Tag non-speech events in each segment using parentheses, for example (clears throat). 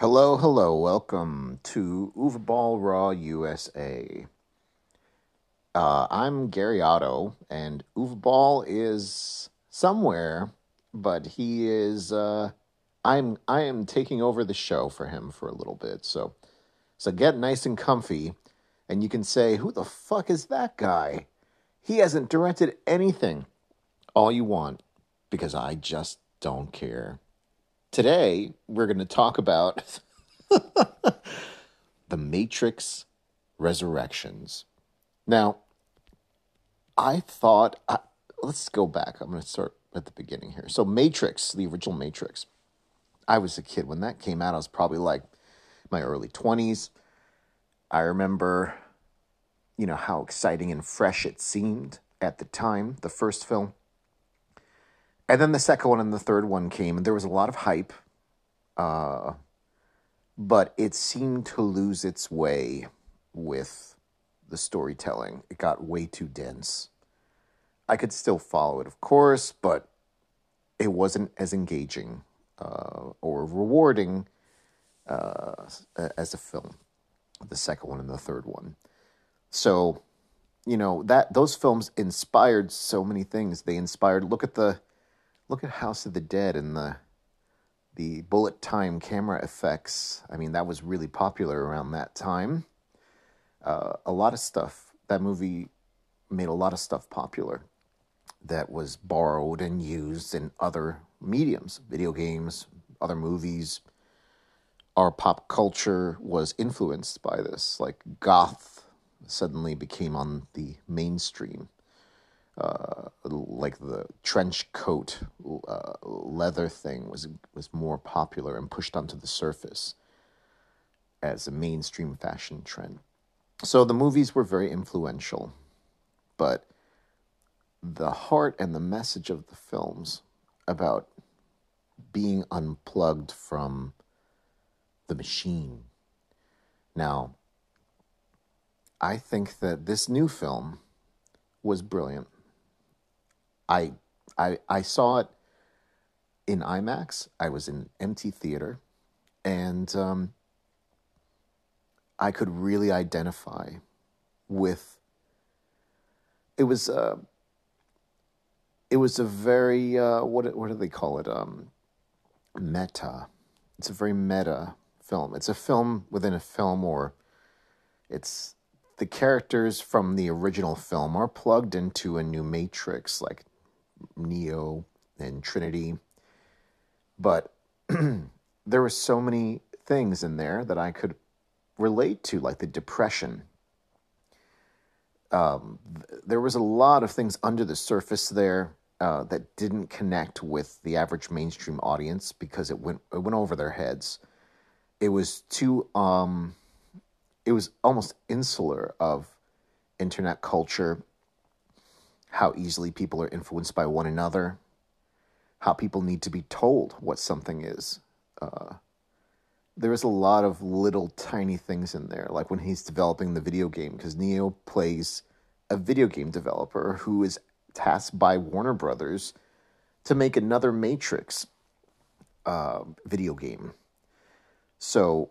Hello, hello, welcome to Uwe Boll Raw USA. Uh, I'm Gary Otto, and Uwe Boll is somewhere, but he is. Uh, I'm I am taking over the show for him for a little bit. So, so get nice and comfy, and you can say, "Who the fuck is that guy?" He hasn't directed anything. All you want, because I just don't care. Today, we're going to talk about (laughs) The Matrix Resurrections. Now, I thought, I, let's go back. I'm going to start at the beginning here. So, Matrix, the original Matrix. I was a kid when that came out. I was probably like my early 20s. I remember, you know, how exciting and fresh it seemed at the time, the first film. And then the second one and the third one came, and there was a lot of hype. Uh, but it seemed to lose its way with the storytelling. It got way too dense. I could still follow it, of course, but it wasn't as engaging uh, or rewarding uh, as a film. The second one and the third one. So, you know that those films inspired so many things. They inspired. Look at the look at House of the Dead and the the bullet time camera effects. I mean, that was really popular around that time. Uh, a lot of stuff. That movie made a lot of stuff popular that was borrowed and used in other mediums, video games, other movies. Our pop culture was influenced by this. Like goth suddenly became on the mainstream uh, like the trench coat uh, leather thing was was more popular and pushed onto the surface as a mainstream fashion trend. So the movies were very influential, but the heart and the message of the films about being unplugged from the machine. Now, I think that this new film was brilliant. I I I saw it in IMAX. I was in an empty theater, and um, I could really identify with. It was uh, it was a very uh, what what do they call it? Um, meta. It's a very meta film. It's a film within a film, or it's the characters from the original film are plugged into a new matrix, like Neo and Trinity. But (clears throat) there were so many things in there that I could relate to, like the depression. Um, th- there was a lot of things under the surface there uh, that didn't connect with the average mainstream audience because it went it went over their heads. It was too um, it was almost insular of internet culture how easily people are influenced by one another, how people need to be told what something is. Uh, there is a lot of little tiny things in there, like when he's developing the video game, because Neo plays a video game developer who is tasked by Warner Brothers to make another Matrix uh, video game. So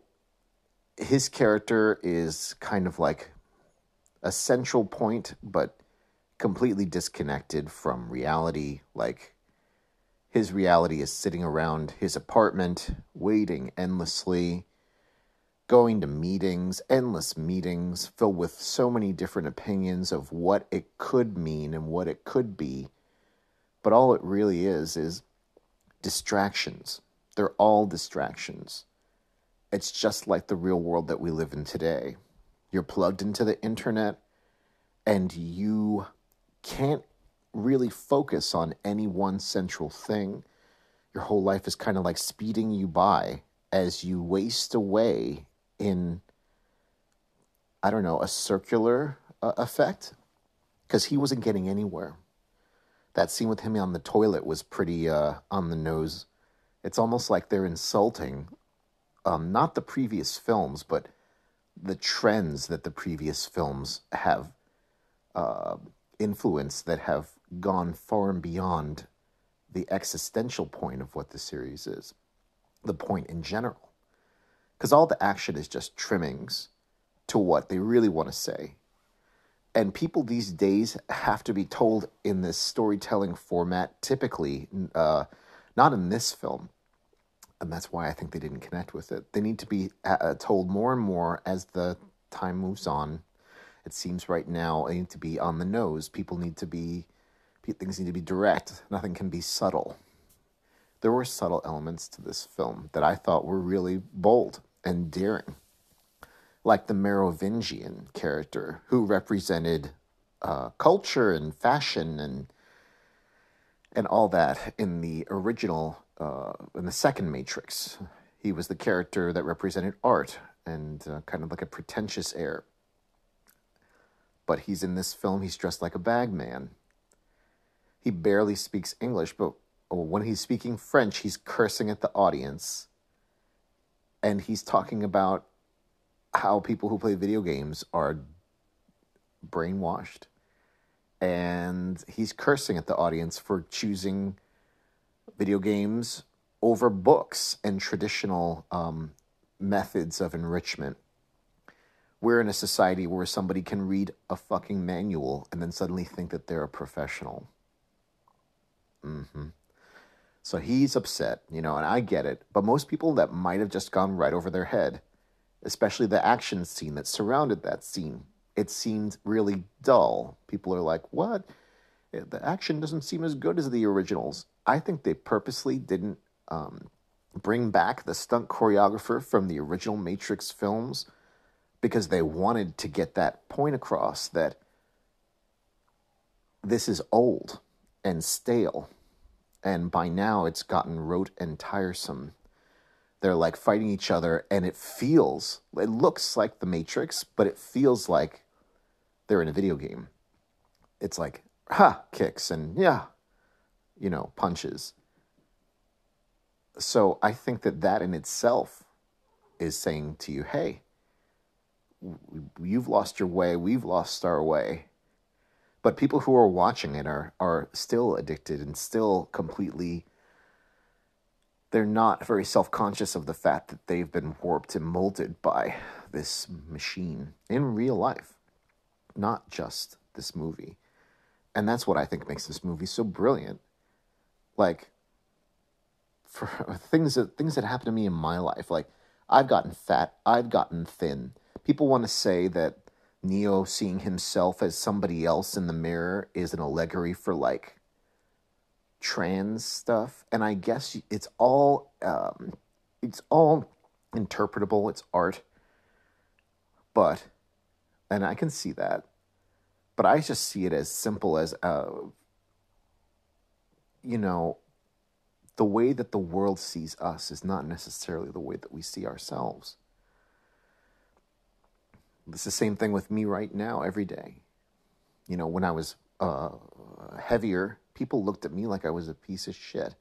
his character is kind of like a central point, but completely disconnected from reality. Like his reality is sitting around his apartment, waiting endlessly, going to meetings, endless meetings filled with so many different opinions of what it could mean and what it could be. But all it really is is distractions. They're all distractions. It's just like the real world that we live in today. You're plugged into the internet and you can't really focus on any one central thing. Your whole life is kind of like speeding you by as you waste away in, I don't know, a circular uh, effect because he wasn't getting anywhere. That scene with him on the toilet was pretty uh, on the nose. It's almost like they're insulting um, not the previous films, but the trends that the previous films have uh, influence that have gone far and beyond the existential point of what the series is, the point in general. because all the action is just trimmings to what they really want to say. And people these days have to be told in this storytelling format, typically, uh, not in this film. And that's why I think they didn't connect with it. They need to be uh, told more and more as the time moves on. It seems right now I need to be on the nose. People need to be, things need to be direct. Nothing can be subtle. There were subtle elements to this film that I thought were really bold and daring like the Merovingian character who represented uh, culture and fashion and and all that in the original uh, in the second Matrix. He was the character that represented art and uh, kind of like a pretentious air. But he's in this film. He's dressed like a bagman. He barely speaks English, but when he's speaking French, he's cursing at the audience. And he's talking about how people who play video games are brainwashed. And he's cursing at the audience for choosing video games over books and traditional um, methods of enrichment. We're in a society where somebody can read a fucking manual and then suddenly think that they're a professional. Mm-hmm. So he's upset, you know, and I get it. But most people that might have just gone right over their head especially the action scene that surrounded that scene. It seemed really dull. People are like, what? The action doesn't seem as good as the originals. I think they purposely didn't um, bring back the stunt choreographer from the original Matrix films because they wanted to get that point across that this is old and stale. And by now it's gotten rote and tiresome. They're like fighting each other, and it feels, it looks like the Matrix, but it feels like they're in a video game. It's like, ha, kicks and yeah, you know, punches. So I think that that in itself is saying to you, hey, you've lost your way, we've lost our way. But people who are watching it are, are still addicted and still completely they're not very self conscious of the fact that they've been warped and molded by this machine in real life, not just this movie. And that's what I think makes this movie so brilliant. Like, for (laughs) things that things that happen to me in my life, like I've gotten fat, I've gotten thin. People want to say that Neo seeing himself as somebody else in the mirror is an allegory for like trans stuff, and I guess it's all um, it's all interpretable. It's art, but and I can see that, but I just see it as simple as uh, you know, the way that the world sees us is not necessarily the way that we see ourselves. It's the same thing with me right now, every day. You know, when I was uh, heavier people looked at me like I was a piece of shit.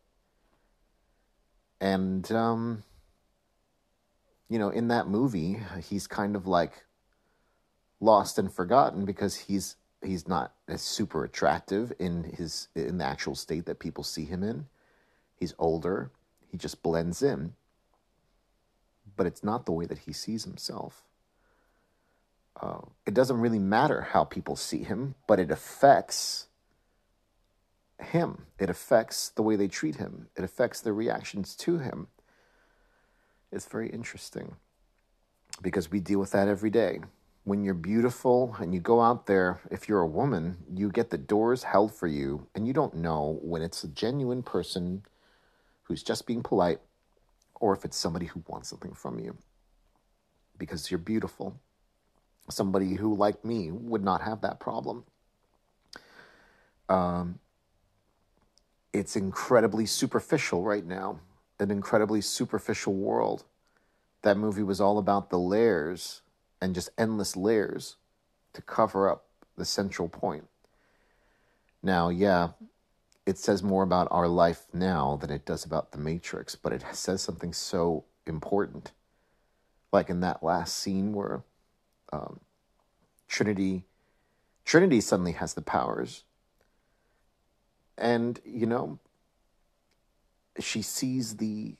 And, um, you know, in that movie, he's kind of like lost and forgotten because he's he's not as super attractive in his in the actual state that people see him in. He's older. He just blends in. But it's not the way that he sees himself. Uh, it doesn't really matter how people see him, but it affects him. It affects the way they treat him. It affects their reactions to him. It's very interesting because we deal with that every day. When you're beautiful and you go out there, if you're a woman, you get the doors held for you, and you don't know when it's a genuine person who's just being polite or if it's somebody who wants something from you because you're beautiful. Somebody who, like me, would not have that problem. Um, it's incredibly superficial right now, an incredibly superficial world. That movie was all about the layers and just endless layers to cover up the central point. Now, yeah, it says more about our life now than it does about the Matrix, but it says something so important. Like in that last scene where um, Trinity, Trinity suddenly has the powers and, you know, she sees the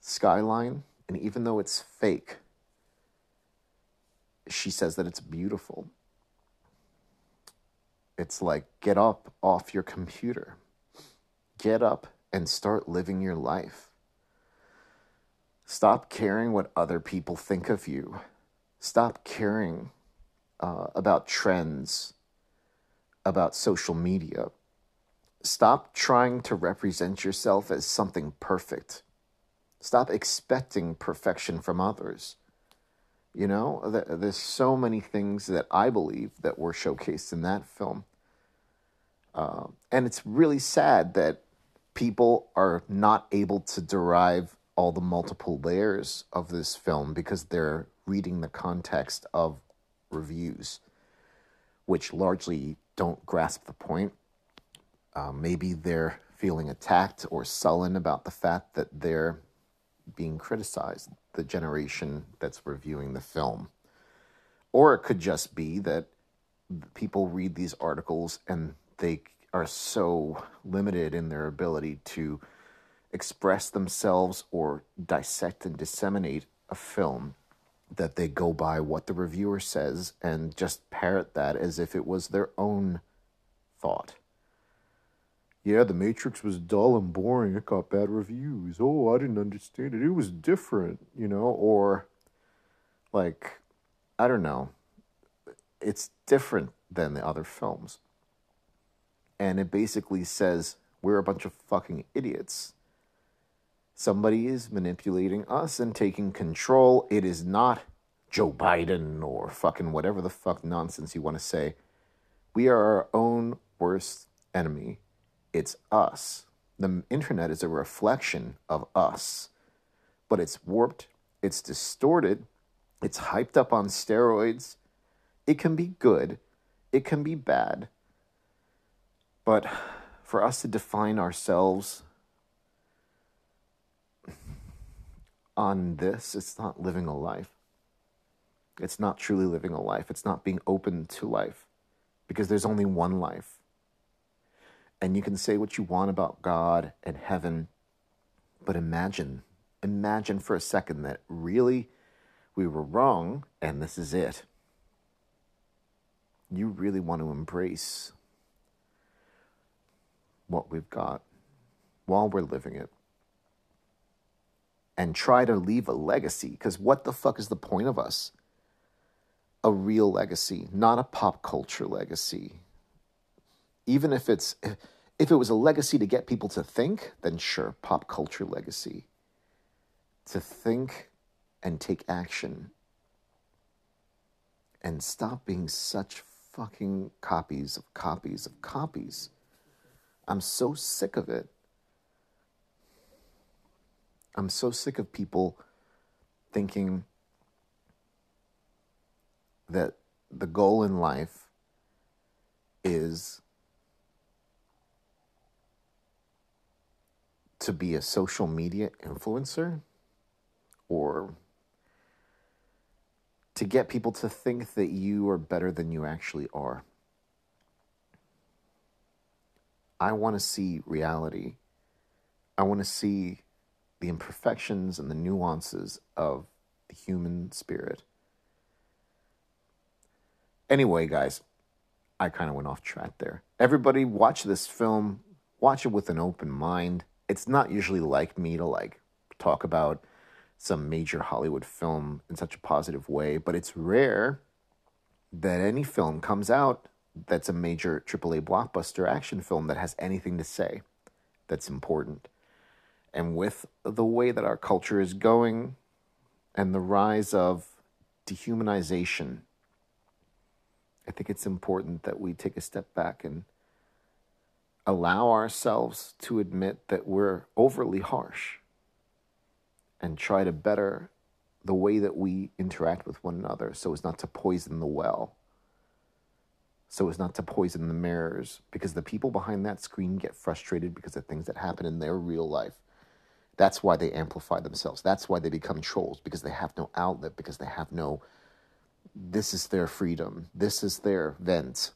skyline And even though it's fake, she says that it's beautiful. It's like, get up off your computer. Get up and start living your life. Stop caring what other people think of you. Stop caring uh, about trends, about social media. Stop trying to represent yourself as something perfect. Stop expecting perfection from others. You know, there's so many things that I believe that were showcased in that film. Uh, and it's really sad that people are not able to derive all the multiple layers of this film because they're reading the context of reviews, which largely don't grasp the point. Uh, maybe they're feeling attacked or sullen about the fact that they're being criticized, the generation that's reviewing the film. Or it could just be that people read these articles and they are so limited in their ability to express themselves or dissect and disseminate a film that they go by what the reviewer says and just parrot that as if it was their own thought. Yeah, The Matrix was dull and boring. It got bad reviews. Oh, I didn't understand it. It was different, you know? Or, like, I don't know. It's different than the other films. And it basically says we're a bunch of fucking idiots. Somebody is manipulating us and taking control. It is not Joe Biden or fucking whatever the fuck nonsense you want to say. We are our own worst enemy it's us. The internet is a reflection of us, but it's warped, it's distorted, it's hyped up on steroids. It can be good, it can be bad. But for us to define ourselves on this, it's not living a life. It's not truly living a life. It's not being open to life because there's only one life. And you can say what you want about God and heaven, but imagine, imagine for a second that really we were wrong and this is it. You really want to embrace what we've got while we're living it and try to leave a legacy because what the fuck is the point of us? A real legacy, not a pop culture legacy even if it's if it was a legacy to get people to think, then sure, pop culture legacy. To think and take action. And stop being such fucking copies of copies of copies. I'm so sick of it. I'm so sick of people thinking that the goal in life is to be a social media influencer or to get people to think that you are better than you actually are. I want to see reality. I want to see the imperfections and the nuances of the human spirit. Anyway, guys, I kind of went off track there. Everybody, watch this film, watch it with an open mind it's not usually like me to like talk about some major Hollywood film in such a positive way, but it's rare that any film comes out that's a major AAA blockbuster action film that has anything to say that's important. And with the way that our culture is going and the rise of dehumanization, I think it's important that we take a step back and allow ourselves to admit that we're overly harsh and try to better the way that we interact with one another so as not to poison the well, so as not to poison the mirrors, because the people behind that screen get frustrated because of things that happen in their real life. That's why they amplify themselves. That's why they become trolls, because they have no outlet, because they have no, this is their freedom, this is their vent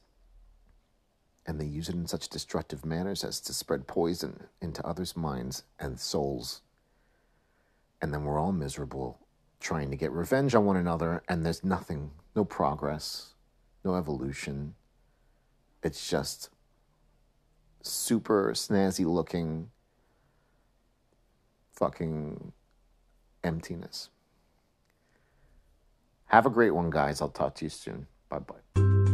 and they use it in such destructive manners as to spread poison into others' minds and souls. and then we're all miserable trying to get revenge on one another, and there's nothing, no progress, no evolution. It's just super snazzy looking fucking emptiness. Have a great one, guys. I'll talk to you soon. Bye bye.